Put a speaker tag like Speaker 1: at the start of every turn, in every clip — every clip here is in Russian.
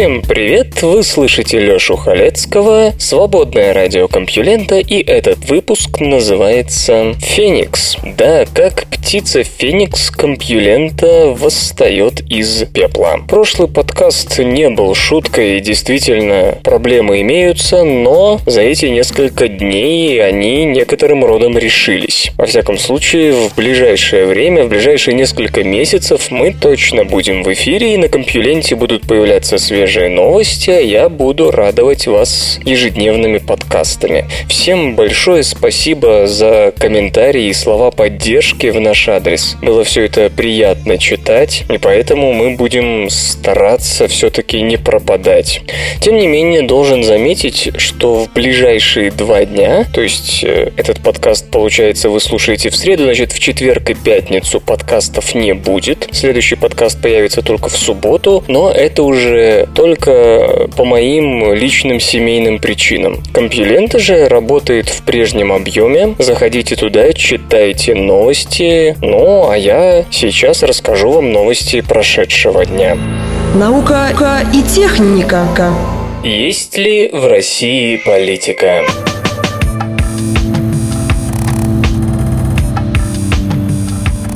Speaker 1: Всем привет! Вы слышите Лёшу Халецкого, свободное радио Компьюлента, и этот выпуск называется «Феникс». Да, как птица Феникс Компьюлента восстает из пепла. Прошлый подкаст не был шуткой, действительно проблемы имеются, но за эти несколько дней они некоторым родом решились. Во всяком случае, в ближайшее время, в ближайшие несколько месяцев мы точно будем в эфире, и на Компьюленте будут появляться свежие свежие новости, а я буду радовать вас ежедневными подкастами. Всем большое спасибо за комментарии и слова поддержки в наш адрес. Было все это приятно читать, и поэтому мы будем стараться все-таки не пропадать. Тем не менее, должен заметить, что в ближайшие два дня, то есть э, этот подкаст, получается, вы слушаете в среду, значит, в четверг и пятницу подкастов не будет. Следующий подкаст появится только в субботу, но это уже только по моим личным семейным причинам. Компьюлента же работает в прежнем объеме. Заходите туда, читайте новости. Ну, а я сейчас расскажу вам новости прошедшего дня.
Speaker 2: Наука и техника.
Speaker 1: Есть ли в России политика?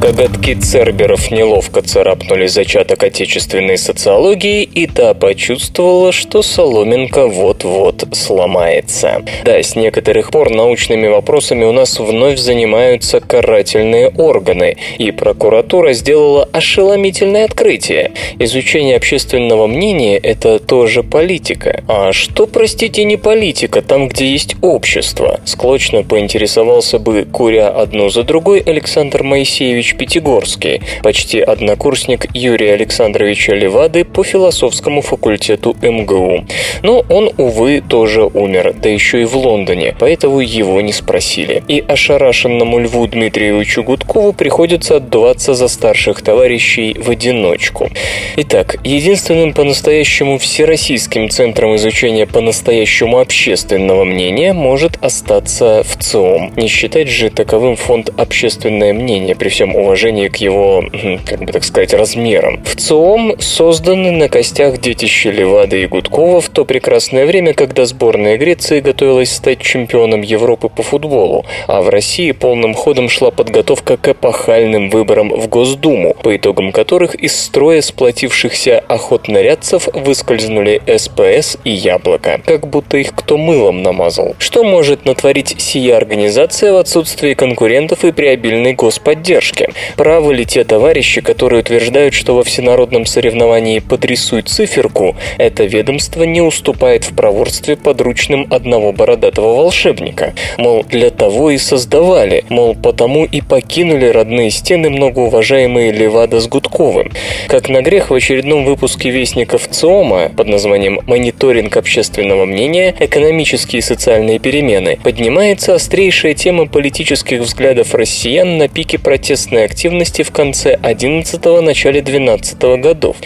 Speaker 1: Коготки церберов неловко царапнули зачаток отечественной социологии, и та почувствовала, что соломинка вот-вот сломается. Да, с некоторых пор научными вопросами у нас вновь занимаются карательные органы, и прокуратура сделала ошеломительное открытие. Изучение общественного мнения – это тоже политика. А что, простите, не политика, там, где есть общество? Склочно поинтересовался бы, куря одну за другой, Александр Моисеевич Пятигорский, почти однокурсник Юрия Александровича Левады по философскому факультету МГУ. Но он, увы, тоже умер, да еще и в Лондоне, поэтому его не спросили. И ошарашенному Льву Дмитриевичу Гудкову приходится отдуваться за старших товарищей в одиночку. Итак, единственным по-настоящему всероссийским центром изучения по-настоящему общественного мнения может остаться в ЦИОМ. Не считать же таковым фонд «Общественное мнение» при всем уважении к его, как бы так сказать, размерам. В ЦИОМ созданы на костях детища Левады и Гудкова в то прекрасное время, когда сборная Греции готовилась стать чемпионом Европы по футболу, а в России полным ходом шла подготовка к эпохальным выборам в Госдуму, по итогам которых из строя сплотившихся охотнорядцев выскользнули СПС и Яблоко, как будто их кто мылом намазал. Что может натворить сия организация в отсутствии конкурентов и при обильной господдержке? Правы ли те товарищи, которые утверждают, что во всенародном соревновании «потрясуй циферку» это ведомство не уступает в проворстве подручным одного бородатого волшебника? Мол, для того и создавали, мол, потому и покинули родные стены многоуважаемые Левада с Гудковым. Как на грех в очередном выпуске Вестников ЦИОМа под названием «Мониторинг общественного мнения. Экономические и социальные перемены» поднимается острейшая тема политических взглядов россиян на пике протестной активности в конце 11-го, начале 12 -го годов.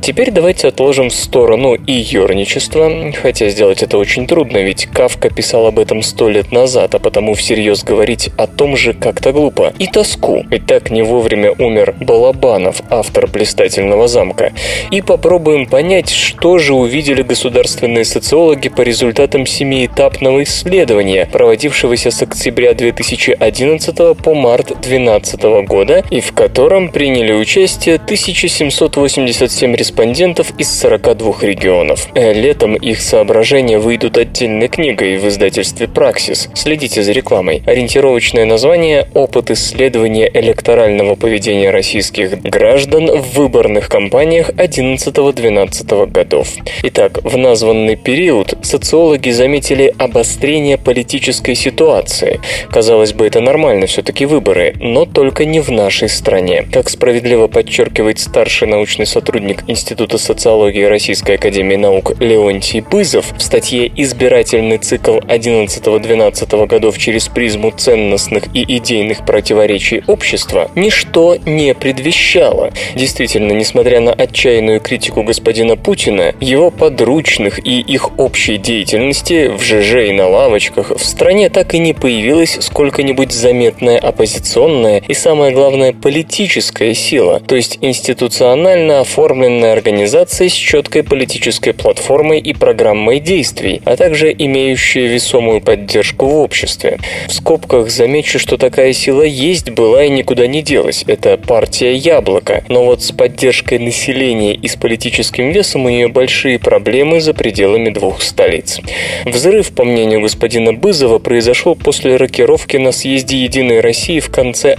Speaker 1: Теперь давайте отложим в сторону и ерничество, хотя сделать это очень трудно, ведь Кавка писал об этом сто лет назад, а потому всерьез говорить о том же как-то глупо. И тоску, ведь так не вовремя умер Балабанов, автор «Блистательного замка». И попробуем понять, что же увидели государственные социологи по результатам семиэтапного исследования, проводившегося с октября 2011 по март 2012 года, и в котором приняли участие 1787 респондентов из 42 регионов. Э, летом их соображения выйдут отдельной книгой в издательстве «Праксис». Следите за рекламой. Ориентировочное название «Опыт исследования электорального поведения российских граждан в выборных кампаниях 11-12 годов». Итак, в названный период социологи заметили обострение политической ситуации. Казалось бы, это нормально, все-таки выборы, но только не в нашей стране. Как справедливо подчеркивает старший научный сотрудник Института социологии Российской Академии Наук Леонтий Бызов в статье «Избирательный цикл 11-12 годов через призму ценностных и идейных противоречий общества» ничто не предвещало. Действительно, несмотря на отчаянную критику господина Путина, его подручных и их общей деятельности в ЖЖ и на лавочках в стране так и не появилась сколько-нибудь заметная оппозиционная и, самое политическая сила, то есть институционально оформленная организация с четкой политической платформой и программой действий, а также имеющая весомую поддержку в обществе. В скобках замечу, что такая сила есть, была и никуда не делась. Это партия «Яблоко». Но вот с поддержкой населения и с политическим весом у нее большие проблемы за пределами двух столиц. Взрыв, по мнению господина Бызова, произошел после рокировки на съезде «Единой России» в конце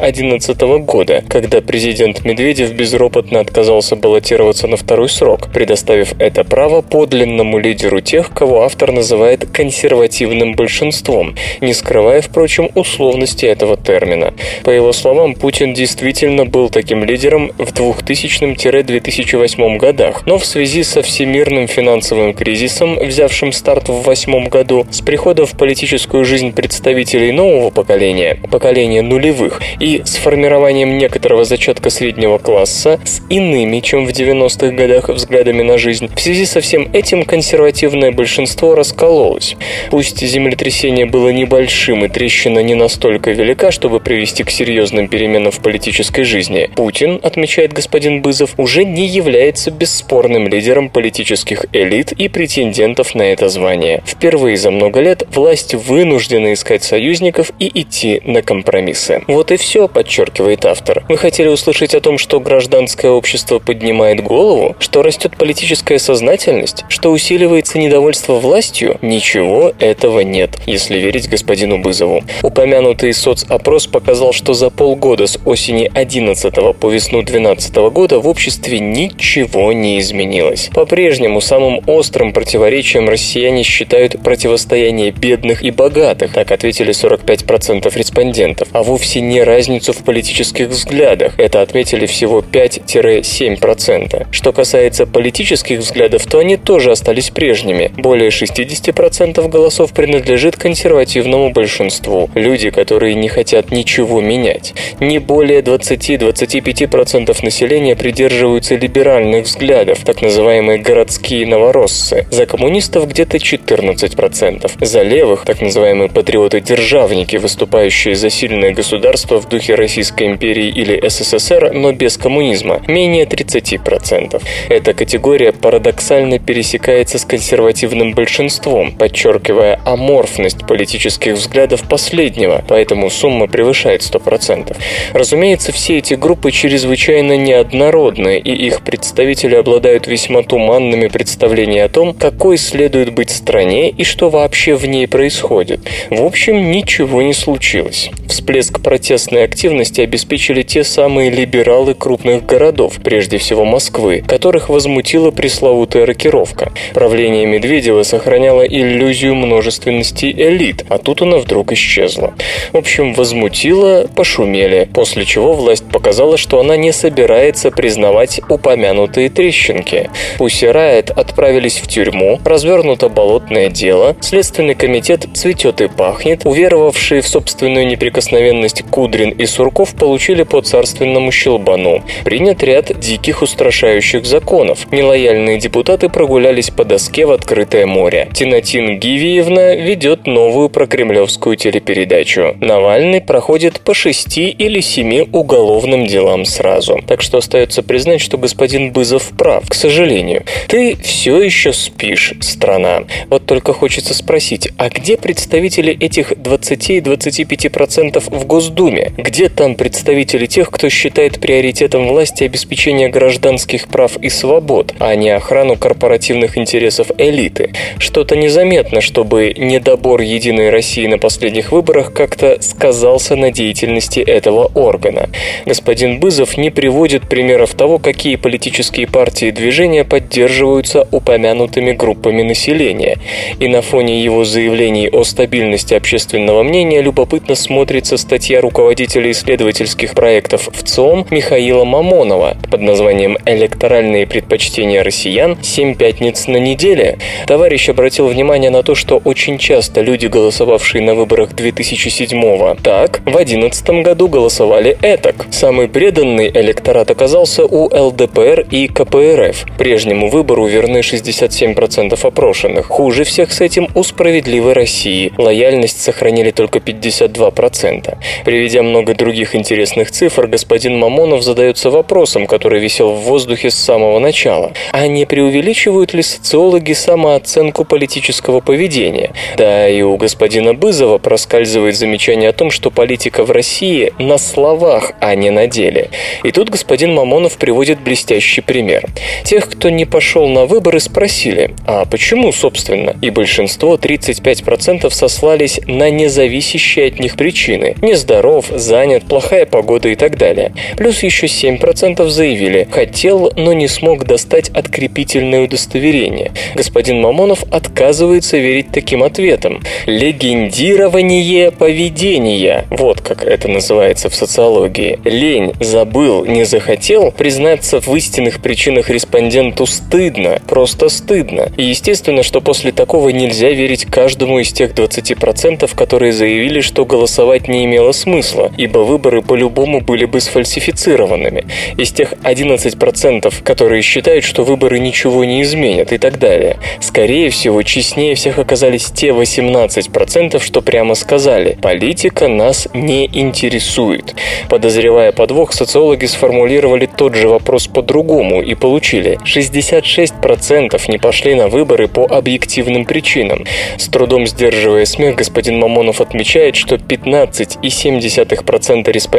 Speaker 1: 2011 года, когда президент Медведев безропотно отказался баллотироваться на второй срок, предоставив это право подлинному лидеру тех, кого автор называет консервативным большинством, не скрывая, впрочем, условности этого термина. По его словам, Путин действительно был таким лидером в 2000-2008 годах, но в связи со всемирным финансовым кризисом, взявшим старт в 2008 году, с приходом в политическую жизнь представителей нового поколения, поколения нулевых, и с формированием некоторого зачатка среднего класса с иными, чем в 90-х годах, взглядами на жизнь, в связи со всем этим консервативное большинство раскололось. Пусть землетрясение было небольшим и трещина не настолько велика, чтобы привести к серьезным переменам в политической жизни, Путин, отмечает господин Бызов, уже не является бесспорным лидером политических элит и претендентов на это звание. Впервые за много лет власть вынуждена искать союзников и идти на компромиссы. Вот и все, подчеркивает автор. Мы хотели услышать о том, что гражданское общество поднимает голову, что растет политическая сознательность, что усиливается недовольство властью? Ничего этого нет, если верить господину Бызову. Упомянутый соцопрос показал, что за полгода с осени 11 по весну 12 года в обществе ничего не изменилось. По-прежнему самым острым противоречием россияне считают противостояние бедных и богатых, так ответили 45% респондентов, а вовсе не разницу в политических взглядах, это отметили всего 5-7%. Что касается политических взглядов, то они тоже остались прежними. Более 60% голосов принадлежит консервативному большинству. Люди, которые не хотят ничего менять. Не более 20-25% населения придерживаются либеральных взглядов, так называемые городские новороссы. За коммунистов где-то 14%. За левых, так называемые патриоты-державники, выступающие за сильное государство в духе Российской империи или СССР, но без коммунизма, менее 30%. Эта категория парадоксально пересекается с консервативным большинством, подчеркивая аморфность политических взглядов последнего, поэтому сумма превышает 100%. Разумеется, все эти группы чрезвычайно неоднородны, и их представители обладают весьма туманными представлениями о том, какой следует быть стране и что вообще в ней происходит. В общем, ничего не случилось. Всплеск протестной активности обеспечили те самые либералы крупных городов, прежде всего Москвы, которых возмутила пресловутая рокировка. Правление Медведева сохраняло иллюзию множественности элит, а тут она вдруг исчезла. В общем, возмутило, пошумели, после чего власть показала, что она не собирается признавать упомянутые трещинки. Пусть Райт отправились в тюрьму, развернуто болотное дело, Следственный комитет цветет и пахнет, уверовавшие в собственную неприкосновенность Кудрин и Сурков получили по царственному щелбану. Принят ряд диких устрашающих законов. Нелояльные депутаты прогулялись по доске в открытое море. Тинатин Гивиевна ведет новую прокремлевскую телепередачу. Навальный проходит по шести или семи уголовным делам сразу. Так что остается признать, что господин Бызов прав, к сожалению. Ты все еще спишь, страна. Вот только хочется спросить, а где представители этих 20-25% в Госдуме? Где там представители тех, кто считает приоритетом власти обеспечение гражданских прав и свобод, а не охрану корпоративных интересов элиты? Что-то незаметно, чтобы недобор Единой России на последних выборах как-то сказался на деятельности этого органа. Господин Бызов не приводит примеров того, какие политические партии и движения поддерживаются упомянутыми группами населения. И на фоне его заявлений о стабильности общественного мнения любопытно смотрится статья руководителя исследовательского исследовательских проектов в ЦОМ Михаила Мамонова под названием «Электоральные предпочтения россиян. Семь пятниц на неделе». Товарищ обратил внимание на то, что очень часто люди, голосовавшие на выборах 2007-го так, в 2011 году голосовали этак. Самый преданный электорат оказался у ЛДПР и КПРФ. Прежнему выбору верны 67% опрошенных. Хуже всех с этим у «Справедливой России». Лояльность сохранили только 52%. Приведя много других интересных цифр, господин Мамонов задается вопросом, который висел в воздухе с самого начала. А не преувеличивают ли социологи самооценку политического поведения? Да, и у господина Бызова проскальзывает замечание о том, что политика в России на словах, а не на деле. И тут господин Мамонов приводит блестящий пример. Тех, кто не пошел на выборы, спросили, а почему, собственно? И большинство, 35%, сослались на независящие от них причины. Нездоров, занят, плохая погода и так далее. Плюс еще 7% заявили, хотел, но не смог достать открепительное удостоверение. Господин Мамонов отказывается верить таким ответам. Легендирование поведения. Вот как это называется в социологии. Лень, забыл, не захотел, признаться в истинных причинах респонденту стыдно, просто стыдно. И естественно, что после такого нельзя верить каждому из тех 20%, которые заявили, что голосовать не имело смысла, ибо выборы по-любому были бы сфальсифицированными. Из тех 11%, которые считают, что выборы ничего не изменят и так далее. Скорее всего, честнее всех оказались те 18%, что прямо сказали «политика нас не интересует». Подозревая подвох, социологи сформулировали тот же вопрос по-другому и получили 66% не пошли на выборы по объективным причинам. С трудом сдерживая смех, господин Мамонов отмечает, что 15,7% респондентов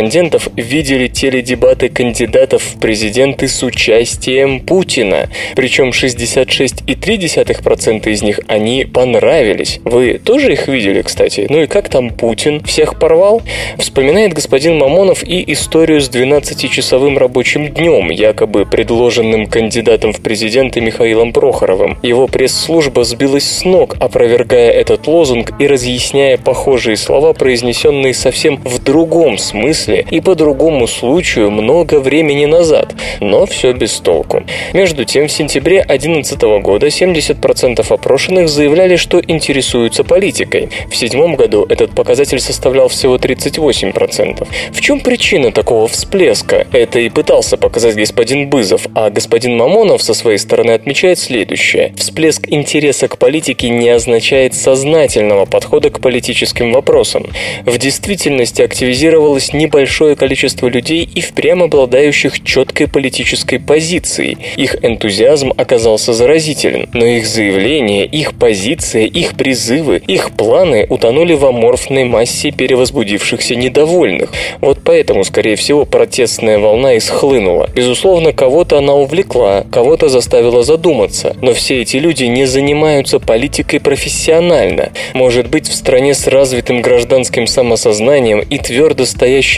Speaker 1: видели теледебаты кандидатов в президенты с участием Путина. Причем 66,3% из них они понравились. Вы тоже их видели, кстати? Ну и как там Путин? Всех порвал? Вспоминает господин Мамонов и историю с 12-часовым рабочим днем, якобы предложенным кандидатом в президенты Михаилом Прохоровым. Его пресс-служба сбилась с ног, опровергая этот лозунг и разъясняя похожие слова, произнесенные совсем в другом смысле и по другому случаю много времени назад. Но все без толку. Между тем, в сентябре 2011 года 70% опрошенных заявляли, что интересуются политикой. В седьмом году этот показатель составлял всего 38%. В чем причина такого всплеска? Это и пытался показать господин Бызов, а господин Мамонов со своей стороны отмечает следующее. Всплеск интереса к политике не означает сознательного подхода к политическим вопросам. В действительности активизировалось небольшое количество людей и впрямь обладающих четкой политической позицией. Их энтузиазм оказался заразителен, но их заявления, их позиция, их призывы, их планы утонули в аморфной массе перевозбудившихся недовольных. Вот поэтому, скорее всего, протестная волна исхлынула. Безусловно, кого-то она увлекла, кого-то заставила задуматься, но все эти люди не занимаются политикой профессионально. Может быть, в стране с развитым гражданским самосознанием и твердо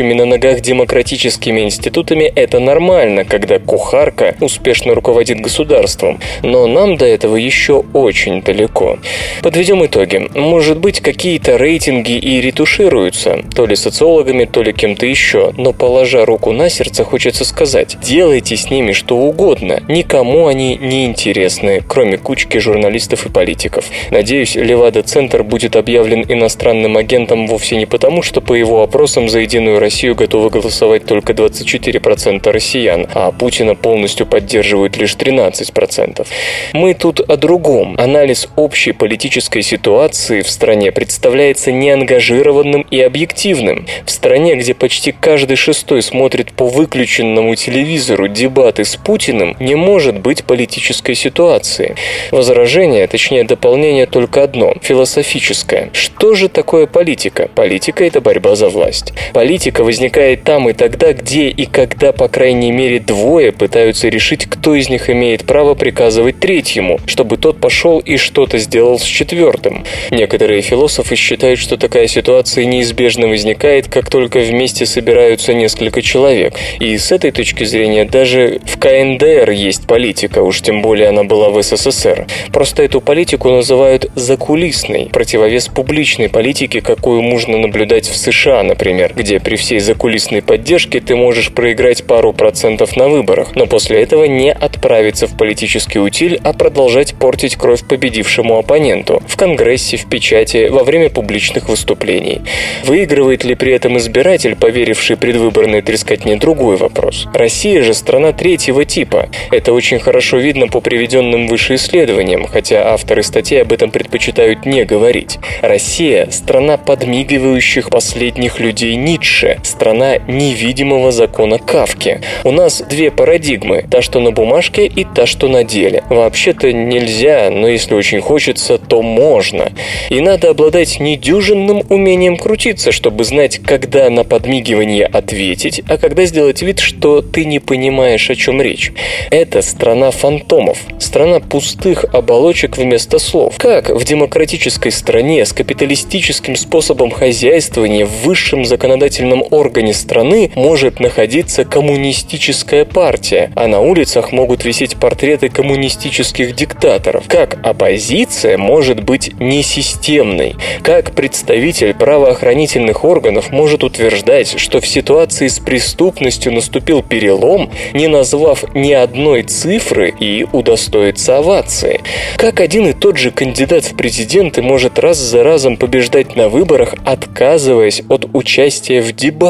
Speaker 1: стоящими на ногах демократическими институтами это нормально, когда кухарка успешно руководит государством. Но нам до этого еще очень далеко. Подведем итоги. Может быть, какие-то рейтинги и ретушируются, то ли социологами, то ли кем-то еще, но положа руку на сердце, хочется сказать, делайте с ними что угодно, никому они не интересны, кроме кучки журналистов и политиков. Надеюсь, Левада-центр будет объявлен иностранным агентом вовсе не потому, что по его опросам за Единую Россию готовы голосовать только 24% россиян, а Путина полностью поддерживают лишь 13%. Мы тут о другом. Анализ общей политической ситуации в стране представляется неангажированным и объективным. В стране, где почти каждый шестой смотрит по выключенному телевизору дебаты с Путиным, не может быть политической ситуации. Возражение, точнее дополнение только одно – философическое. Что же такое политика? Политика – это борьба за власть. Политика возникает там и тогда, где и когда, по крайней мере, двое пытаются решить, кто из них имеет право приказывать третьему, чтобы тот пошел и что-то сделал с четвертым. Некоторые философы считают, что такая ситуация неизбежно возникает, как только вместе собираются несколько человек. И с этой точки зрения даже в КНДР есть политика, уж тем более она была в СССР. Просто эту политику называют закулисной, противовес публичной политике, какую можно наблюдать в США, например, где при всех всей закулисной поддержки ты можешь проиграть пару процентов на выборах, но после этого не отправиться в политический утиль, а продолжать портить кровь победившему оппоненту в Конгрессе, в печати, во время публичных выступлений. Выигрывает ли при этом избиратель, поверивший предвыборной трескотне, другой вопрос. Россия же страна третьего типа. Это очень хорошо видно по приведенным выше исследованиям, хотя авторы статей об этом предпочитают не говорить. Россия – страна подмигивающих последних людей Ницше, страна невидимого закона Кавки. У нас две парадигмы – та, что на бумажке, и та, что на деле. Вообще-то нельзя, но если очень хочется, то можно. И надо обладать недюжинным умением крутиться, чтобы знать, когда на подмигивание ответить, а когда сделать вид, что ты не понимаешь, о чем речь. Это страна фантомов, страна пустых оболочек вместо слов. Как в демократической стране с капиталистическим способом хозяйствования в высшем законодательном органе страны может находиться коммунистическая партия, а на улицах могут висеть портреты коммунистических диктаторов? Как оппозиция может быть несистемной? Как представитель правоохранительных органов может утверждать, что в ситуации с преступностью наступил перелом, не назвав ни одной цифры и удостоиться овации? Как один и тот же кандидат в президенты может раз за разом побеждать на выборах, отказываясь от участия в дебатах?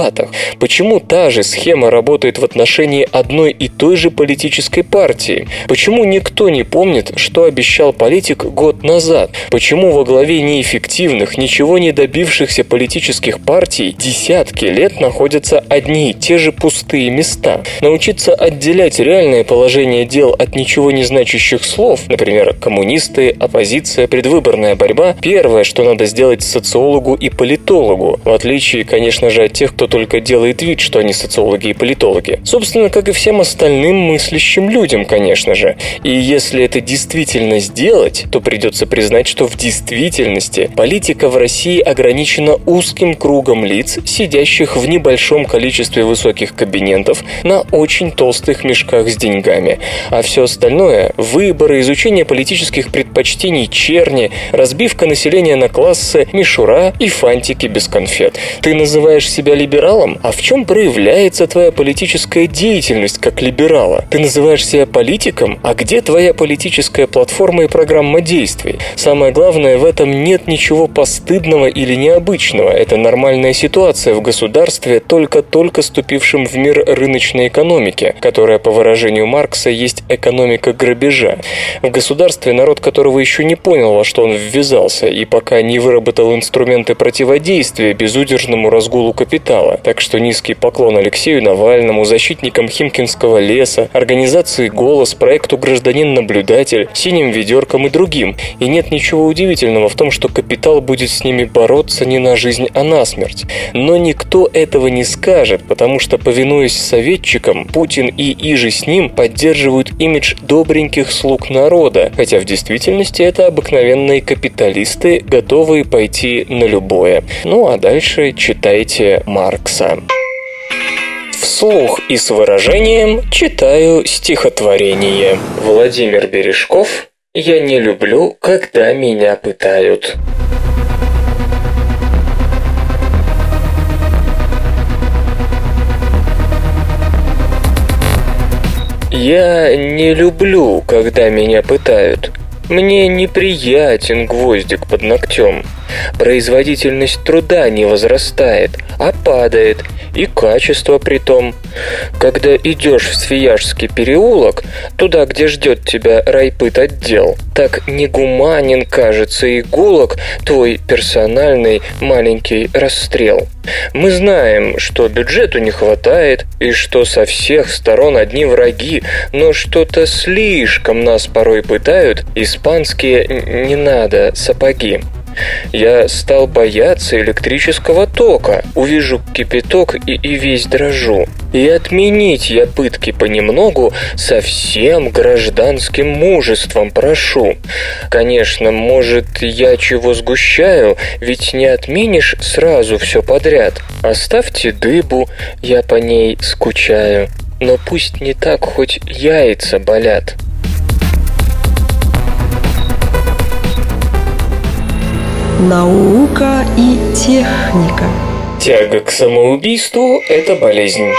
Speaker 1: Почему та же схема работает в отношении одной и той же политической партии? Почему никто не помнит, что обещал политик год назад? Почему во главе неэффективных, ничего не добившихся политических партий десятки лет находятся одни и те же пустые места? Научиться отделять реальное положение дел от ничего не значащих слов, например, коммунисты, оппозиция, предвыборная борьба, первое, что надо сделать социологу и политологу, в отличие, конечно же, от тех, кто только делает вид, что они социологи и политологи. Собственно, как и всем остальным мыслящим людям, конечно же. И если это действительно сделать, то придется признать, что в действительности политика в России ограничена узким кругом лиц, сидящих в небольшом количестве высоких кабинетов на очень толстых мешках с деньгами. А все остальное – выборы, изучение политических предпочтений, черни, разбивка населения на классы, мишура и фантики без конфет. Ты называешь себя либералом? А в чем проявляется твоя политическая деятельность как либерала? Ты называешь себя политиком? А где твоя политическая платформа и программа действий? Самое главное, в этом нет ничего постыдного или необычного. Это нормальная ситуация в государстве, только-только ступившем в мир рыночной экономики, которая, по выражению Маркса, есть экономика грабежа. В государстве народ, которого еще не понял, во что он ввязался, и пока не выработал инструменты противодействия безудержному разгулу капитала. Так что низкий поклон Алексею Навальному, защитникам Химкинского леса, организации «Голос», проекту «Гражданин-наблюдатель», «Синим ведеркам» и другим. И нет ничего удивительного в том, что капитал будет с ними бороться не на жизнь, а на смерть. Но никто этого не скажет, потому что, повинуясь советчикам, Путин и иже с ним поддерживают имидж добреньких слуг народа, хотя в действительности это обыкновенные капиталисты, готовые пойти на любое. Ну а дальше читайте Маркса. Вслух и с выражением читаю стихотворение. Владимир Бережков «Я не люблю, когда меня пытают». Я не люблю, когда меня пытают. Мне неприятен гвоздик под ногтем. Производительность труда не возрастает, а падает, и качество при том. Когда идешь в Свияжский переулок, туда, где ждет тебя райпыт отдел, так негуманен кажется игулок твой персональный маленький расстрел. Мы знаем, что бюджету не хватает, и что со всех сторон одни враги, но что-то слишком нас порой пытают испанские «не надо» сапоги. Я стал бояться электрического тока. Увижу кипяток и, и весь дрожу. И отменить я пытки понемногу со всем гражданским мужеством прошу. Конечно, может, я чего сгущаю, ведь не отменишь сразу все подряд. Оставьте дыбу, я по ней скучаю. Но пусть не так хоть яйца болят.
Speaker 2: Наука и техника.
Speaker 1: Тяга к самоубийству – это болезнь.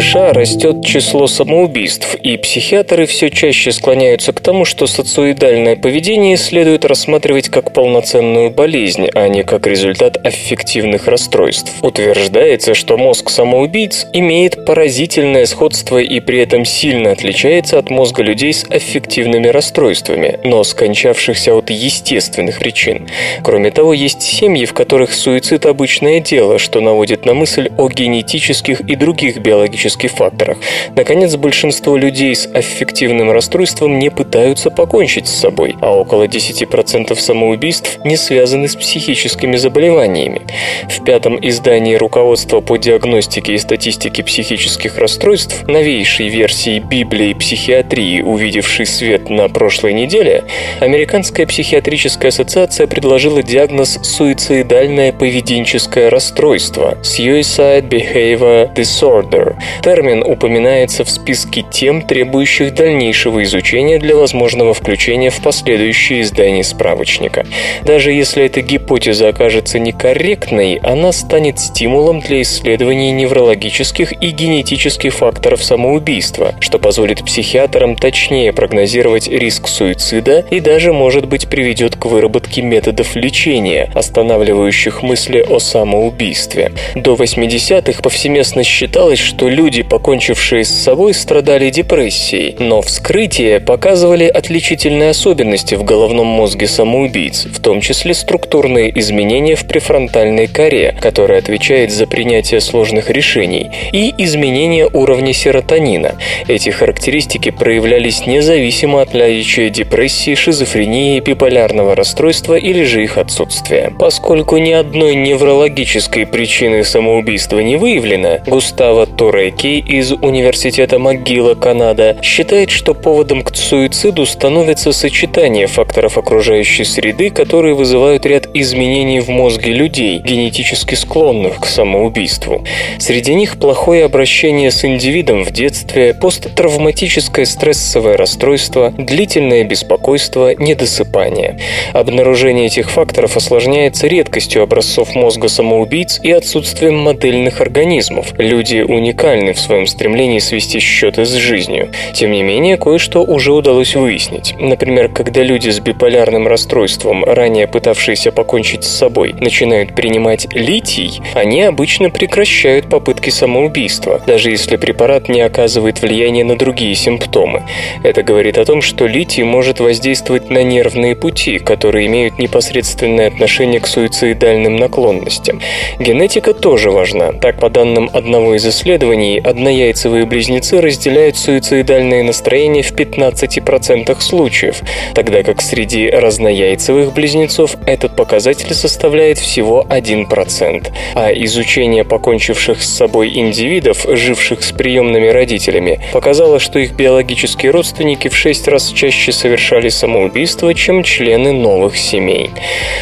Speaker 1: США растет число самоубийств, и психиатры все чаще склоняются к тому, что социоидальное поведение следует рассматривать как полноценную болезнь, а не как результат аффективных расстройств. Утверждается, что мозг самоубийц имеет поразительное сходство и при этом сильно отличается от мозга людей с аффективными расстройствами, но скончавшихся от естественных причин. Кроме того, есть семьи, в которых суицид – обычное дело, что наводит на мысль о генетических и других биологических психологических факторах. Наконец, большинство людей с аффективным расстройством не пытаются покончить с собой, а около 10% самоубийств не связаны с психическими заболеваниями. В пятом издании руководства по диагностике и статистике психических расстройств, новейшей версии Библии психиатрии, увидевшей свет на прошлой неделе, Американская психиатрическая ассоциация предложила диагноз «суицидальное поведенческое расстройство» Suicide Behavior Disorder, Термин упоминается в списке тем, требующих дальнейшего изучения для возможного включения в последующие издания справочника. Даже если эта гипотеза окажется некорректной, она станет стимулом для исследований неврологических и генетических факторов самоубийства, что позволит психиатрам точнее прогнозировать риск суицида и даже, может быть, приведет к выработке методов лечения, останавливающих мысли о самоубийстве. До 80-х повсеместно считалось, что люди, покончившие с собой, страдали депрессией, но вскрытия показывали отличительные особенности в головном мозге самоубийц, в том числе структурные изменения в префронтальной коре, которая отвечает за принятие сложных решений, и изменения уровня серотонина. Эти характеристики проявлялись независимо от наличия депрессии, шизофрении, биполярного расстройства или же их отсутствия. Поскольку ни одной неврологической причины самоубийства не выявлено, Густаво Торре Ки из Университета МcГилла, Канада, считает, что поводом к суициду становится сочетание факторов окружающей среды, которые вызывают ряд изменений в мозге людей, генетически склонных к самоубийству. Среди них плохое обращение с индивидом в детстве, посттравматическое стрессовое расстройство, длительное беспокойство, недосыпание. Обнаружение этих факторов осложняется редкостью образцов мозга самоубийц и отсутствием модельных организмов. Люди уникальны рациональны в своем стремлении свести счеты с жизнью. Тем не менее, кое-что уже удалось выяснить. Например, когда люди с биполярным расстройством, ранее пытавшиеся покончить с собой, начинают принимать литий, они обычно прекращают попытки самоубийства, даже если препарат не оказывает влияния на другие симптомы. Это говорит о том, что литий может воздействовать на нервные пути, которые имеют непосредственное отношение к суицидальным наклонностям. Генетика тоже важна. Так, по данным одного из исследований, исследований однояйцевые близнецы разделяют суицидальные настроения в 15% случаев, тогда как среди разнояйцевых близнецов этот показатель составляет всего 1%. А изучение покончивших с собой индивидов, живших с приемными родителями, показало, что их биологические родственники в 6 раз чаще совершали самоубийство, чем члены новых семей.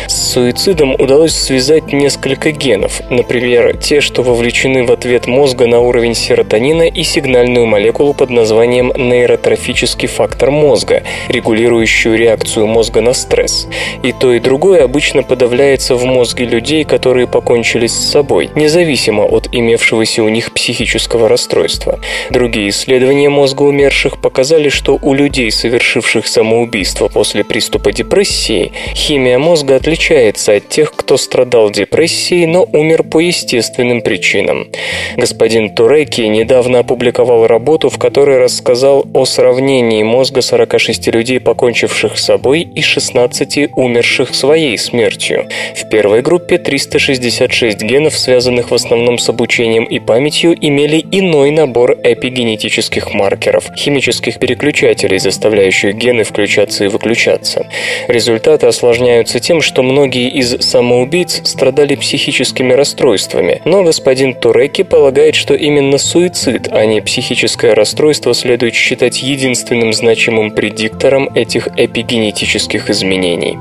Speaker 1: С суицидом удалось связать несколько генов, например, те, что вовлечены в ответ мозга на уровень уровень серотонина и сигнальную молекулу под названием нейротрофический фактор мозга, регулирующую реакцию мозга на стресс. И то, и другое обычно подавляется в мозге людей, которые покончили с собой, независимо от имевшегося у них психического расстройства. Другие исследования мозга умерших показали, что у людей, совершивших самоубийство после приступа депрессии, химия мозга отличается от тех, кто страдал депрессией, но умер по естественным причинам. Господин Турей Рекки недавно опубликовал работу, в которой рассказал о сравнении мозга 46 людей, покончивших с собой, и 16 умерших своей смертью. В первой группе 366 генов, связанных в основном с обучением и памятью, имели иной набор эпигенетических маркеров, химических переключателей, заставляющих гены включаться и выключаться. Результаты осложняются тем, что многие из самоубийц страдали психическими расстройствами, но господин Туреки полагает, что именно именно суицид, а не психическое расстройство следует считать единственным значимым предиктором этих эпигенетических изменений.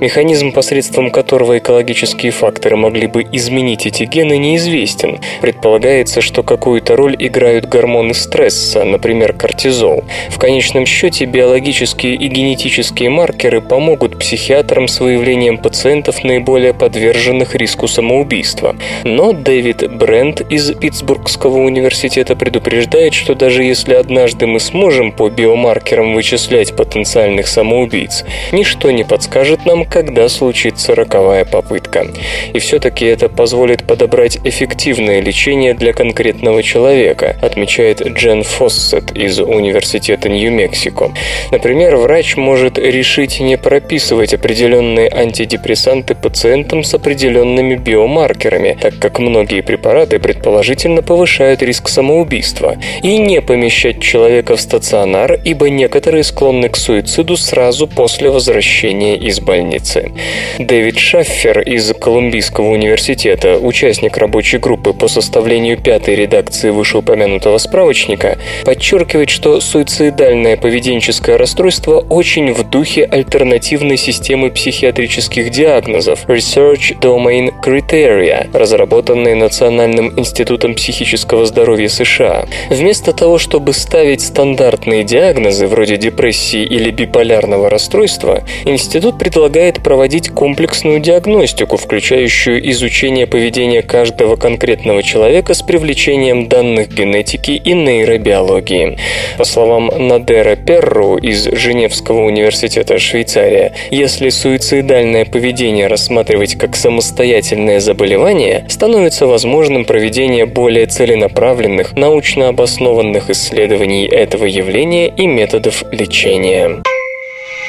Speaker 1: Механизм, посредством которого экологические факторы могли бы изменить эти гены, неизвестен. Предполагается, что какую-то роль играют гормоны стресса, например, кортизол. В конечном счете биологические и генетические маркеры помогут психиатрам с выявлением пациентов наиболее подверженных риску самоубийства. Но Дэвид Брент из Питтсбургского университета предупреждает, что даже если однажды мы сможем по биомаркерам вычислять потенциальных самоубийц, ничто не подскажет нам, когда случится роковая попытка. И все-таки это позволит подобрать эффективное лечение для конкретного человека, отмечает Джен Фоссет из Университета Нью-Мексико. Например, врач может решить не прописывать определенные антидепрессанты пациентам с определенными биомаркерами, так как многие препараты предположительно повышают риск самоубийства, и не помещать человека в стационар, ибо некоторые склонны к суициду сразу после возвращения из больницы. Дэвид Шаффер из Колумбийского университета, участник рабочей группы по составлению пятой редакции вышеупомянутого справочника, подчеркивает, что суицидальное поведенческое расстройство очень в духе альтернативной системы психиатрических диагнозов Research Domain Criteria, разработанной Национальным институтом психического здоровья США. Вместо того, чтобы ставить стандартные диагнозы вроде депрессии или биполярного расстройства, институт предлагает проводить комплексную диагностику, включающую изучение поведения каждого конкретного человека с привлечением данных генетики и нейробиологии. По словам Надера Перру из Женевского университета Швейцария, если суицидальное поведение рассматривать как самостоятельное заболевание, становится возможным проведение более целенаправленных, научно обоснованных исследований этого явления и методов лечения.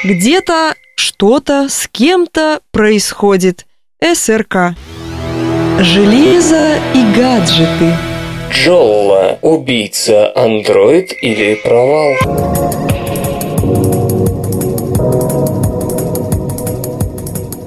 Speaker 2: Где-то что-то с кем-то происходит. СРК. Железо и гаджеты.
Speaker 1: Джолла. Убийца. Андроид или провал?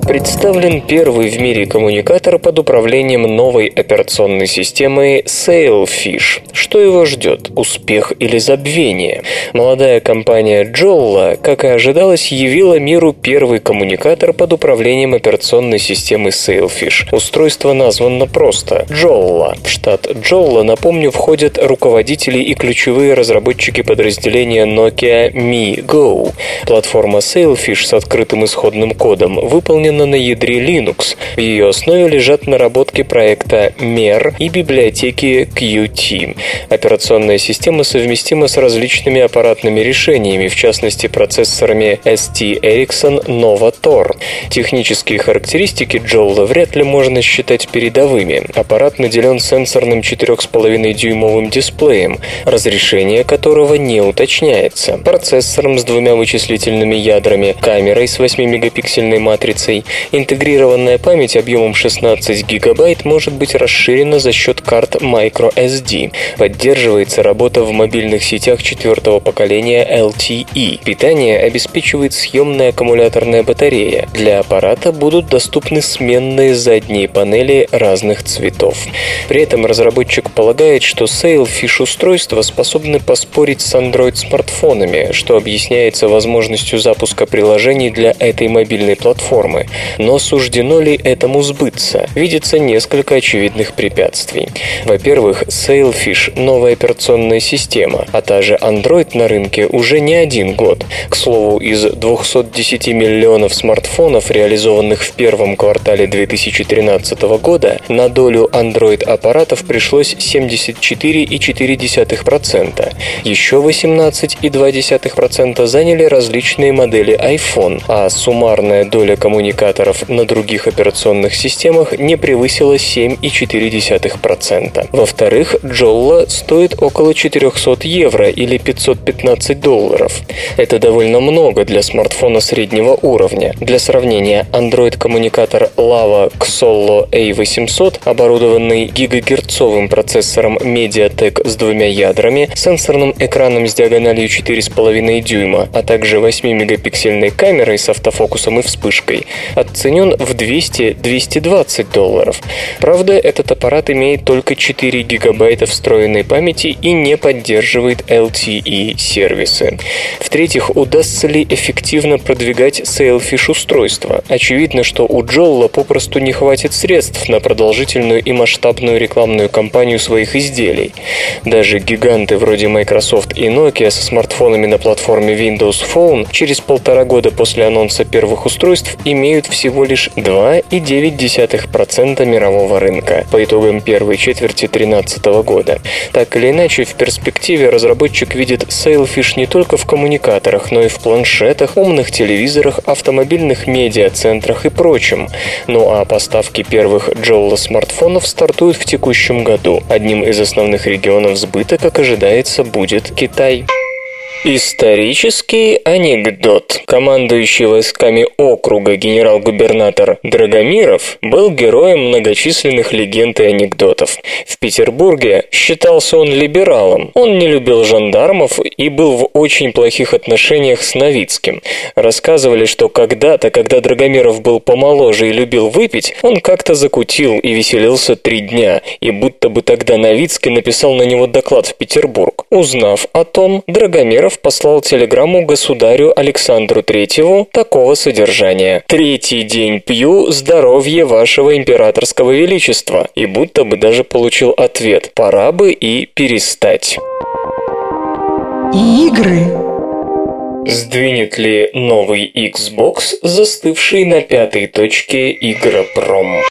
Speaker 1: Представлен первый в мире коммуникатор под управлением новой операционной системы Sailfish. Что его ждет? Успех или забвение? Молодая компания Jolla, как и ожидалось, явила миру первый коммуникатор под управлением операционной системы Sailfish. Устройство названо просто – Jolla. В штат Jolla, напомню, входят руководители и ключевые разработчики подразделения Nokia Mi Go. Платформа Sailfish с открытым исходным кодом выполнена выполнена на ядре Linux. В ее основе лежат наработки проекта MER и библиотеки Qt. Операционная система совместима с различными аппаратными решениями, в частности процессорами ST Ericsson Nova Tor. Технические характеристики Jolla вряд ли можно считать передовыми. Аппарат наделен сенсорным 4,5-дюймовым дисплеем, разрешение которого не уточняется, процессором с двумя вычислительными ядрами, камерой с 8-мегапиксельной матрицей, Интегрированная память объемом 16 гигабайт может быть расширена за счет карт microSD. Поддерживается работа в мобильных сетях четвертого поколения LTE. Питание обеспечивает съемная аккумуляторная батарея. Для аппарата будут доступны сменные задние панели разных цветов. При этом разработчик полагает, что Sailfish устройства способны поспорить с Android-смартфонами, что объясняется возможностью запуска приложений для этой мобильной платформы. Но суждено ли этому сбыться? Видится несколько очевидных препятствий. Во-первых, Sailfish – новая операционная система, а та же Android на рынке уже не один год. К слову, из 210 миллионов смартфонов, реализованных в первом квартале 2013 года, на долю Android-аппаратов пришлось 74,4%. Еще 18,2% заняли различные модели iPhone, а суммарная доля коммуникаций индикаторов на других операционных системах не превысила 7,4%. Во-вторых, Jolla стоит около 400 евро или 515 долларов. Это довольно много для смартфона среднего уровня. Для сравнения, Android-коммуникатор Lava Xollo A800, оборудованный гигагерцовым процессором MediaTek с двумя ядрами, сенсорным экраном с диагональю 4,5 дюйма, а также 8-мегапиксельной камерой с автофокусом и вспышкой, оценен в 200-220 долларов. Правда, этот аппарат имеет только 4 гигабайта встроенной памяти и не поддерживает LTE-сервисы. В-третьих, удастся ли эффективно продвигать Sailfish устройство? Очевидно, что у Джолла попросту не хватит средств на продолжительную и масштабную рекламную кампанию своих изделий. Даже гиганты вроде Microsoft и Nokia со смартфонами на платформе Windows Phone через полтора года после анонса первых устройств имеют всего лишь 2,9% мирового рынка по итогам первой четверти 2013 года. Так или иначе, в перспективе разработчик видит Sailfish не только в коммуникаторах, но и в планшетах, умных телевизорах, автомобильных медиацентрах и прочем. Ну а поставки первых Джолла смартфонов стартуют в текущем году. Одним из основных регионов сбыта, как ожидается, будет Китай. Исторический анекдот. Командующий войсками округа генерал-губернатор Драгомиров был героем многочисленных легенд и анекдотов. В Петербурге считался он либералом. Он не любил жандармов и был в очень плохих отношениях с Новицким. Рассказывали, что когда-то, когда Драгомиров был помоложе и любил выпить, он как-то закутил и веселился три дня, и будто бы тогда Новицкий написал на него доклад в Петербург. Узнав о том, Драгомиров послал телеграмму государю Александру Третьему такого содержания. «Третий день пью здоровье вашего императорского величества» и будто бы даже получил ответ «пора бы и перестать».
Speaker 2: Игры.
Speaker 1: Сдвинет ли новый Xbox, застывший на пятой точке Игропром?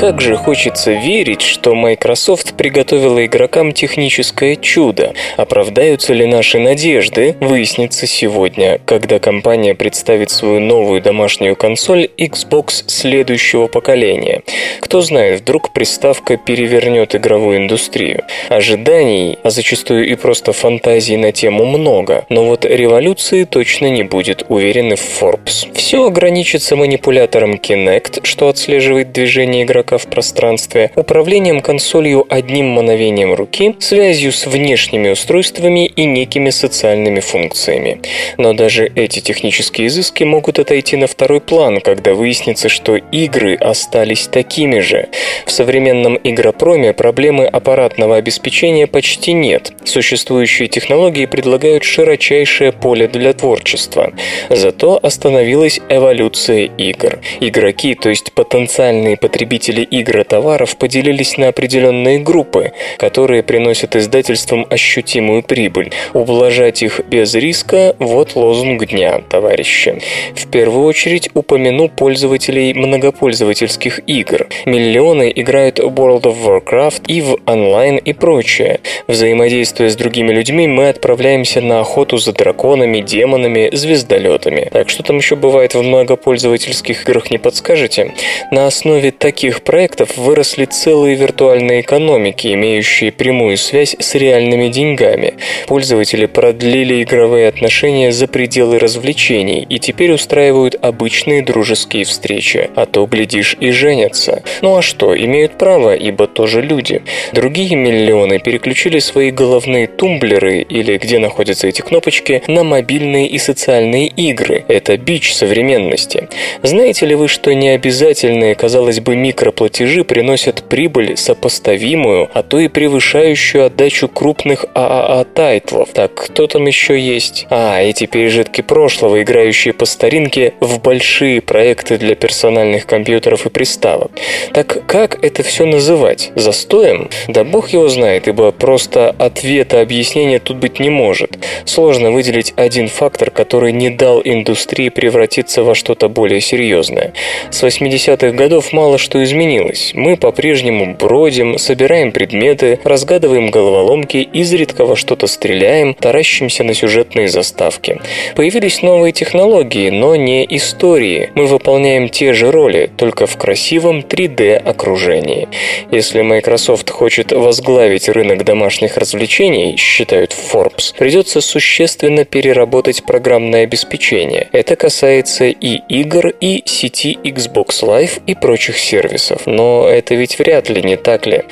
Speaker 1: Как же хочется верить, что Microsoft приготовила игрокам техническое чудо. Оправдаются ли наши надежды, выяснится сегодня, когда компания представит свою новую домашнюю консоль Xbox следующего поколения. Кто знает, вдруг приставка перевернет игровую индустрию. Ожиданий, а зачастую и просто фантазий на тему много, но вот революции точно не будет, уверены в Forbes. Все ограничится манипулятором Kinect, что отслеживает движение игрока в пространстве, управлением консолью одним мановением руки, связью с внешними устройствами и некими социальными функциями. Но даже эти технические изыски могут отойти на второй план, когда выяснится, что игры остались такими же. В современном игропроме проблемы аппаратного обеспечения почти нет. Существующие технологии предлагают широчайшее поле для творчества. Зато остановилась эволюция игр. Игроки, то есть потенциальные потребители потребители игр и товаров поделились на определенные группы, которые приносят издательствам ощутимую прибыль. Ублажать их без риска – вот лозунг дня, товарищи. В первую очередь упомяну пользователей многопользовательских игр. Миллионы играют в World of Warcraft, и в онлайн и прочее. Взаимодействуя с другими людьми, мы отправляемся на охоту за драконами, демонами, звездолетами. Так что там еще бывает в многопользовательских играх, не подскажете? На основе таких проектов выросли целые виртуальные экономики, имеющие прямую связь с реальными деньгами. Пользователи продлили игровые отношения за пределы развлечений и теперь устраивают обычные дружеские встречи, а то, глядишь, и женятся. Ну а что, имеют право, ибо тоже люди. Другие миллионы переключили свои головные тумблеры, или где находятся эти кнопочки, на мобильные и социальные игры. Это бич современности. Знаете ли вы, что необязательные, казалось бы, микро платежи приносят прибыль сопоставимую, а то и превышающую отдачу крупных AAA-тайтлов. Так, кто там еще есть? А, эти пережитки прошлого, играющие по старинке в большие проекты для персональных компьютеров и приставок. Так как это все называть? Застоем? Да бог его знает, ибо просто ответа объяснения тут быть не может. Сложно выделить один фактор, который не дал индустрии превратиться во что-то более серьезное. С 80-х годов мало что изменилось, изменилось. Мы по-прежнему бродим, собираем предметы, разгадываем головоломки, изредка во что-то стреляем, таращимся на сюжетные заставки. Появились новые технологии, но не истории. Мы выполняем те же роли, только в красивом 3D-окружении. Если Microsoft хочет возглавить рынок домашних развлечений, считают Forbes, придется существенно переработать программное обеспечение. Это касается и игр, и сети Xbox Live и прочих сервисов. Но это ведь вряд ли, не так ли?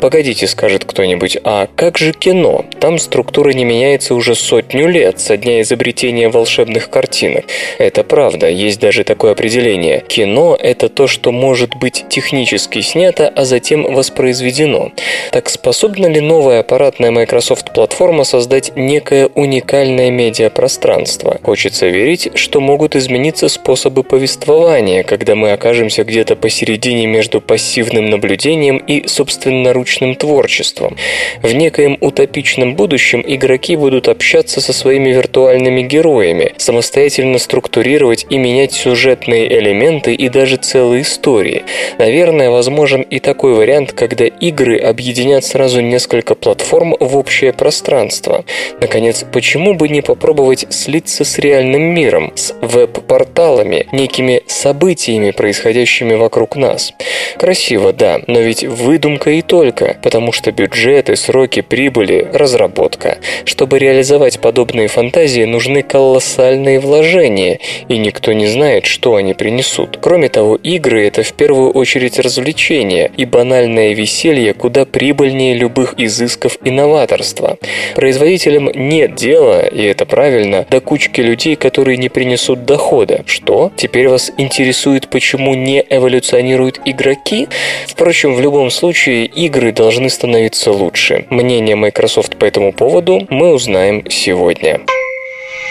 Speaker 1: Погодите, скажет кто-нибудь, а как же кино? Там структура не меняется уже сотню лет, со дня изобретения волшебных картинок. Это правда, есть даже такое определение. Кино – это то, что может быть технически снято, а затем воспроизведено. Так способна ли новая аппаратная Microsoft-платформа создать некое уникальное медиапространство? Хочется верить, что могут измениться способы повествования, когда мы окажемся где-то посередине между пассивным наблюдением и собственноручным творчеством. В некоем утопичном будущем игроки будут общаться со своими виртуальными героями, самостоятельно структурировать и менять сюжетные элементы и даже целые истории. Наверное, возможен и такой вариант, когда игры объединят сразу несколько платформ в общее пространство. Наконец, почему бы не попробовать слиться с реальным миром, с веб-порталами, некими событиями, происходящими вокруг нас? Красиво, да, но ведь выдумка и только, потому что бюджеты, сроки прибыли, разработка. Чтобы реализовать подобные фантазии, нужны колоссальные вложения, и никто не знает, что они принесут. Кроме того, игры – это в первую очередь развлечение, и банальное веселье куда прибыльнее любых изысков и новаторства. Производителям нет дела, и это правильно, до кучки людей, которые не принесут дохода. Что? Теперь вас интересует, почему не эволюционируют игроки? Впрочем, в любом случае, игры должны становиться лучше. Мнение Microsoft по этому поводу мы узнаем сегодня.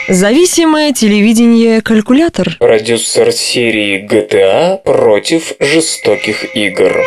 Speaker 2: Зависимое телевидение-калькулятор.
Speaker 1: Продюсер серии GTA против жестоких игр.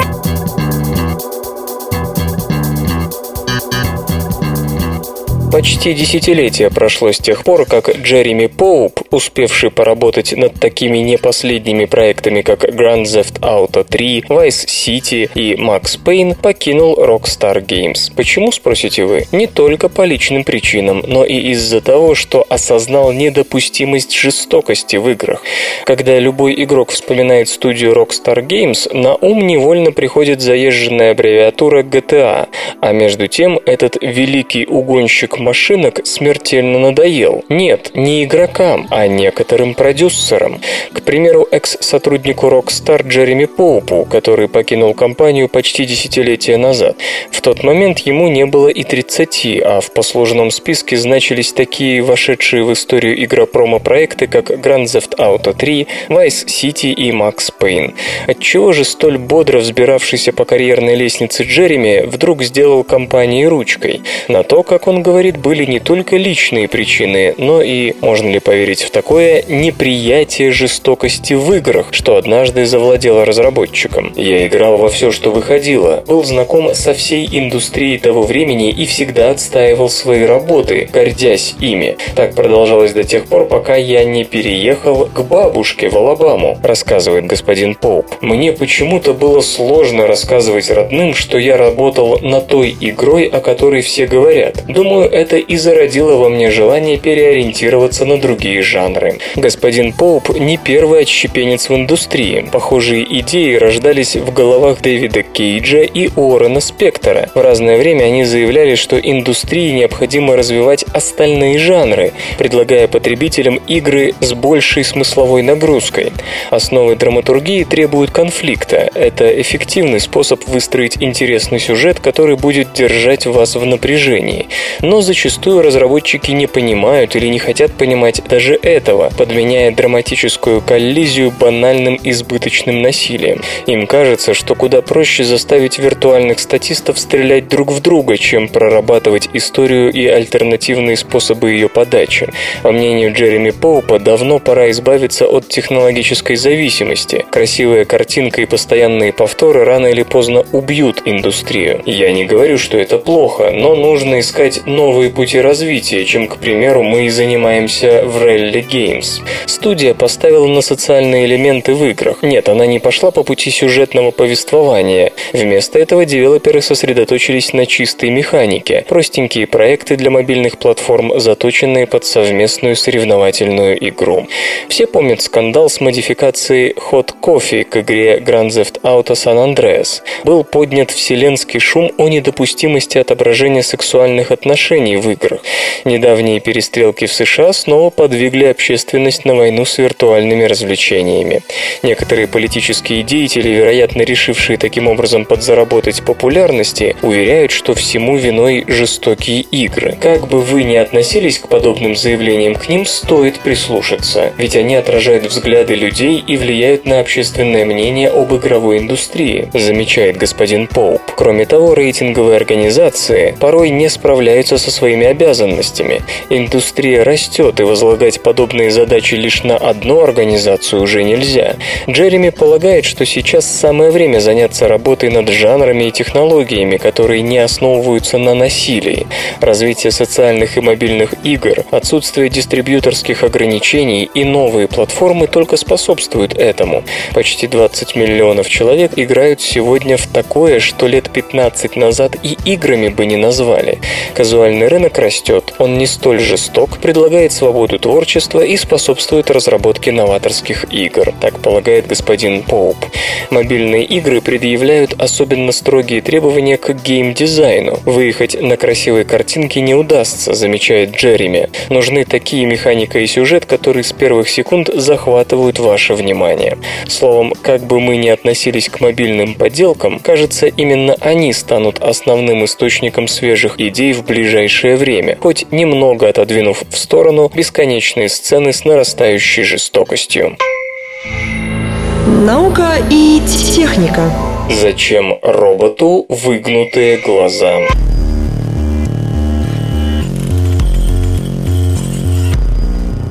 Speaker 1: Почти десятилетие прошло с тех пор, как Джереми Поуп, успевший поработать над такими не последними проектами, как Grand Theft Auto 3, Vice City и Max Payne, покинул Rockstar Games. Почему, спросите вы? Не только по личным причинам, но и из-за того, что осознал недопустимость жестокости в играх. Когда любой игрок вспоминает студию Rockstar Games, на ум невольно приходит заезженная аббревиатура GTA, а между тем этот великий угонщик машинок смертельно надоел. Нет, не игрокам, а некоторым продюсерам. К примеру, экс-сотруднику Rockstar Джереми Поупу, который покинул компанию почти десятилетие назад. В тот момент ему не было и 30, а в послужном списке значились такие вошедшие в историю игропрома проекты, как Grand Theft Auto 3, Vice City и Max Payne. Отчего же столь бодро взбиравшийся по карьерной лестнице Джереми вдруг сделал компании ручкой? На то, как он говорит, говорит, были не только личные причины, но и, можно ли поверить в такое, неприятие жестокости в играх, что однажды завладело разработчиком. Я играл во все, что выходило, был знаком со всей индустрией того времени и всегда отстаивал свои работы, гордясь ими. Так продолжалось до тех пор, пока я не переехал к бабушке в Алабаму, рассказывает господин Поуп. Мне почему-то было сложно рассказывать родным, что я работал на той игрой, о которой все говорят. Думаю, это и зародило во мне желание переориентироваться на другие жанры. Господин Поуп не первый отщепенец в индустрии. Похожие идеи рождались в головах Дэвида Кейджа и Уоррена Спектора. В разное время они заявляли, что индустрии необходимо развивать остальные жанры, предлагая потребителям игры с большей смысловой нагрузкой. Основы драматургии требуют конфликта. Это эффективный способ выстроить интересный сюжет, который будет держать вас в напряжении. Но зачастую разработчики не понимают или не хотят понимать даже этого, подменяя драматическую коллизию банальным избыточным насилием. Им кажется, что куда проще заставить виртуальных статистов стрелять друг в друга, чем прорабатывать историю и альтернативные способы ее подачи. По мнению Джереми Поупа, давно пора избавиться от технологической зависимости. Красивая картинка и постоянные повторы рано или поздно убьют индустрию. Я не говорю, что это плохо, но нужно искать новые новые пути развития, чем, к примеру, мы и занимаемся в Rally Games. Студия поставила на социальные элементы в играх. Нет, она не пошла по пути сюжетного повествования. Вместо этого девелоперы сосредоточились на чистой механике. Простенькие проекты для мобильных платформ, заточенные под совместную соревновательную игру. Все помнят скандал с модификацией Hot Coffee к игре Grand Theft Auto San Andreas. Был поднят вселенский шум о недопустимости отображения сексуальных отношений компаний в играх. Недавние перестрелки в США снова подвигли общественность на войну с виртуальными развлечениями. Некоторые политические деятели, вероятно решившие таким образом подзаработать популярности, уверяют, что всему виной жестокие игры. Как бы вы ни относились к подобным заявлениям, к ним стоит прислушаться, ведь они отражают взгляды людей и влияют на общественное мнение об игровой индустрии, замечает господин Поуп. Кроме того, рейтинговые организации порой не справляются со своими обязанностями. Индустрия растет, и возлагать подобные задачи лишь на одну организацию уже нельзя. Джереми полагает, что сейчас самое время заняться работой над жанрами и технологиями, которые не основываются на насилии. Развитие социальных и мобильных игр, отсутствие дистрибьюторских ограничений и новые платформы только способствуют этому. Почти 20 миллионов человек играют сегодня в такое, что лет 15 назад и играми бы не назвали. Казуальный рынок растет, он не столь жесток, предлагает свободу творчества и способствует разработке новаторских игр, так полагает господин Поуп. Мобильные игры предъявляют особенно строгие требования к геймдизайну. Выехать на красивой картинке не удастся, замечает Джереми. Нужны такие механика и сюжет, которые с первых секунд захватывают ваше внимание. Словом, как бы мы ни относились к мобильным подделкам, кажется, именно они станут основным источником свежих идей в ближайшее время, хоть немного отодвинув в сторону бесконечные сцены с нарастающей жестокостью.
Speaker 2: Наука и техника.
Speaker 1: Зачем роботу выгнутые глаза?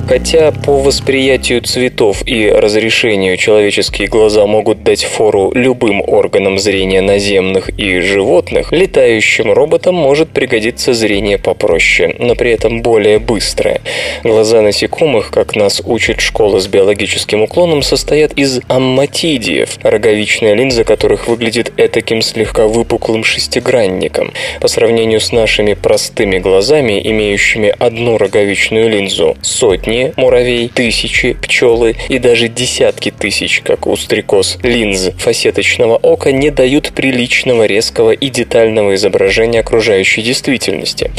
Speaker 1: Хотя по восприятию цветов и разрешению человеческие глаза могут дать фору любым органам зрения наземных и животных, летающим роботам может пригодиться зрение попроще, но при этом более быстрое. Глаза насекомых, как нас учит школа с биологическим уклоном, состоят из амматидиев, роговичная линза которых выглядит этаким слегка выпуклым шестигранником. По сравнению с нашими простыми глазами, имеющими одну роговичную линзу, сотни сотни муравей, тысячи пчелы и даже десятки тысяч, как у стрекоз, линз фасеточного ока не дают приличного, резкого и детального изображения окружающей действительности.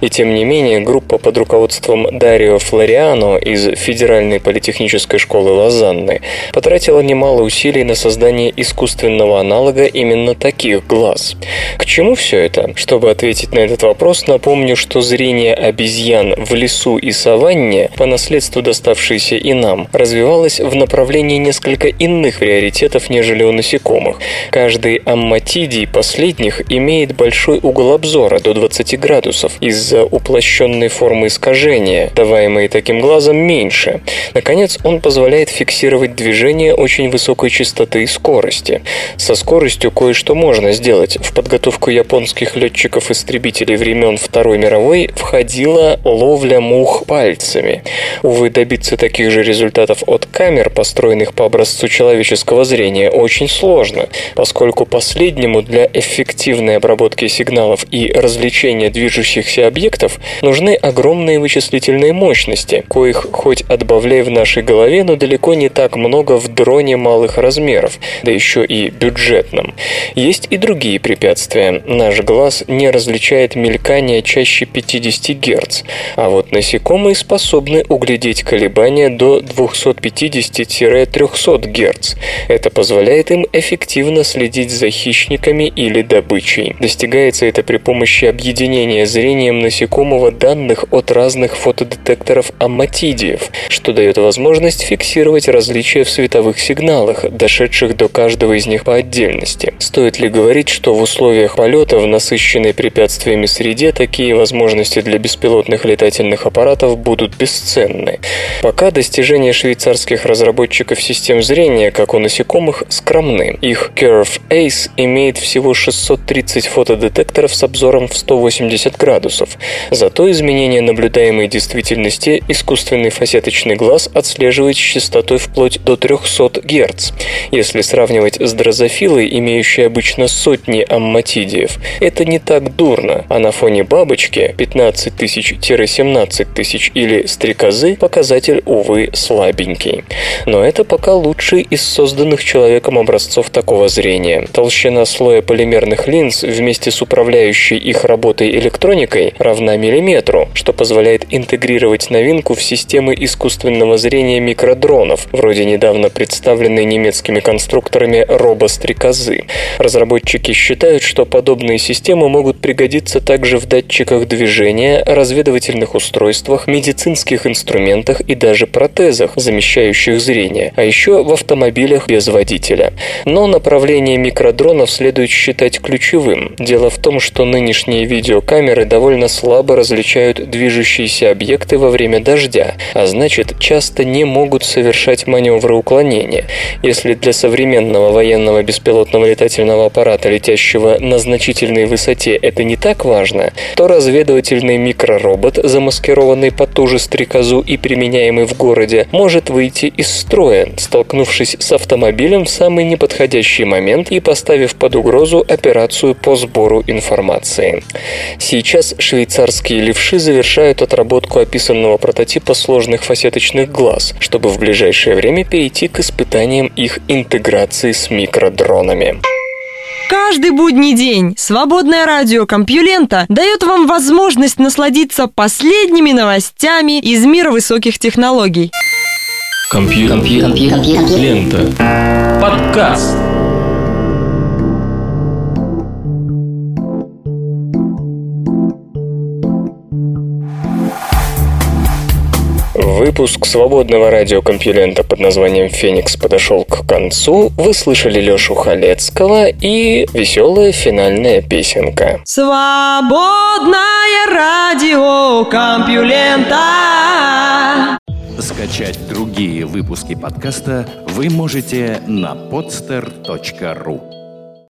Speaker 1: И тем не менее, группа под руководством Дарио Флориано из Федеральной политехнической школы Лозанны потратила немало усилий на создание искусственного аналога именно таких глаз. К чему все это? Чтобы ответить на этот вопрос, напомню, что зрение обезьян в лесу и саванне по наследству наследство, доставшееся и нам, развивалось в направлении несколько иных приоритетов, нежели у насекомых. Каждый амматидий последних имеет большой угол обзора до 20 градусов из-за уплощенной формы искажения, даваемой таким глазом меньше. Наконец, он позволяет фиксировать движение очень высокой частоты и скорости. Со скоростью кое-что можно сделать. В подготовку японских летчиков-истребителей времен Второй мировой входила ловля мух пальцами. Увы, добиться таких же результатов от камер, построенных по образцу человеческого зрения, очень сложно, поскольку последнему для эффективной обработки сигналов и развлечения движущихся объектов нужны огромные вычислительные мощности, коих хоть отбавляй в нашей голове, но далеко не так много в дроне малых размеров, да еще и бюджетном. Есть и другие препятствия. Наш глаз не различает мелькание чаще 50 Гц, а вот насекомые способны углядеть углядеть колебания до 250-300 Гц. Это позволяет им эффективно следить за хищниками или добычей. Достигается это при помощи объединения зрением насекомого данных от разных фотодетекторов амматидиев, что дает возможность фиксировать различия в световых сигналах, дошедших до каждого из них по отдельности. Стоит ли говорить, что в условиях полета в насыщенной препятствиями среде такие возможности для беспилотных летательных аппаратов будут бесценны? Современной. Пока достижения швейцарских разработчиков систем зрения, как у насекомых, скромны. Их Curve Ace имеет всего 630 фотодетекторов с обзором в 180 градусов. Зато изменения наблюдаемой действительности искусственный фасеточный глаз отслеживает с частотой вплоть до 300 Гц. Если сравнивать с дрозофилой, имеющей обычно сотни амматидиев, это не так дурно, а на фоне бабочки 15 тысяч-17 тысяч или стрекозы стрекозы показатель, увы, слабенький. Но это пока лучший из созданных человеком образцов такого зрения. Толщина слоя полимерных линз вместе с управляющей их работой электроникой равна миллиметру, что позволяет интегрировать новинку в системы искусственного зрения микродронов, вроде недавно представленной немецкими конструкторами робострекозы. Разработчики считают, что подобные системы могут пригодиться также в датчиках движения, разведывательных устройствах, медицинских инструментах и даже протезах, замещающих зрение, а еще в автомобилях без водителя. Но направление микродронов следует считать ключевым. Дело в том, что нынешние видеокамеры довольно слабо различают движущиеся объекты во время дождя, а значит часто не могут совершать маневры уклонения. Если для современного военного беспилотного летательного аппарата, летящего на значительной высоте, это не так важно, то разведывательный микроробот, замаскированный под ту же стрекозу и применяемый в городе, может выйти из строя, столкнувшись с автомобилем в самый неподходящий момент и поставив под угрозу операцию по сбору информации. Сейчас швейцарские левши завершают отработку описанного прототипа сложных фасеточных глаз, чтобы в ближайшее время перейти к испытаниям их интеграции с микродронами.
Speaker 2: Каждый будний день свободное радио Компьюлента дает вам возможность насладиться последними новостями из мира высоких технологий.
Speaker 3: Компью... Компью... Компью... Компью... Лента. Подкаст.
Speaker 1: Выпуск свободного радиокомпьюлента под названием «Феникс» подошел к концу. Вы слышали Лешу Халецкого и веселая финальная песенка.
Speaker 2: Свободное радио Компьюлента.
Speaker 3: Скачать другие выпуски подкаста вы можете на podster.ru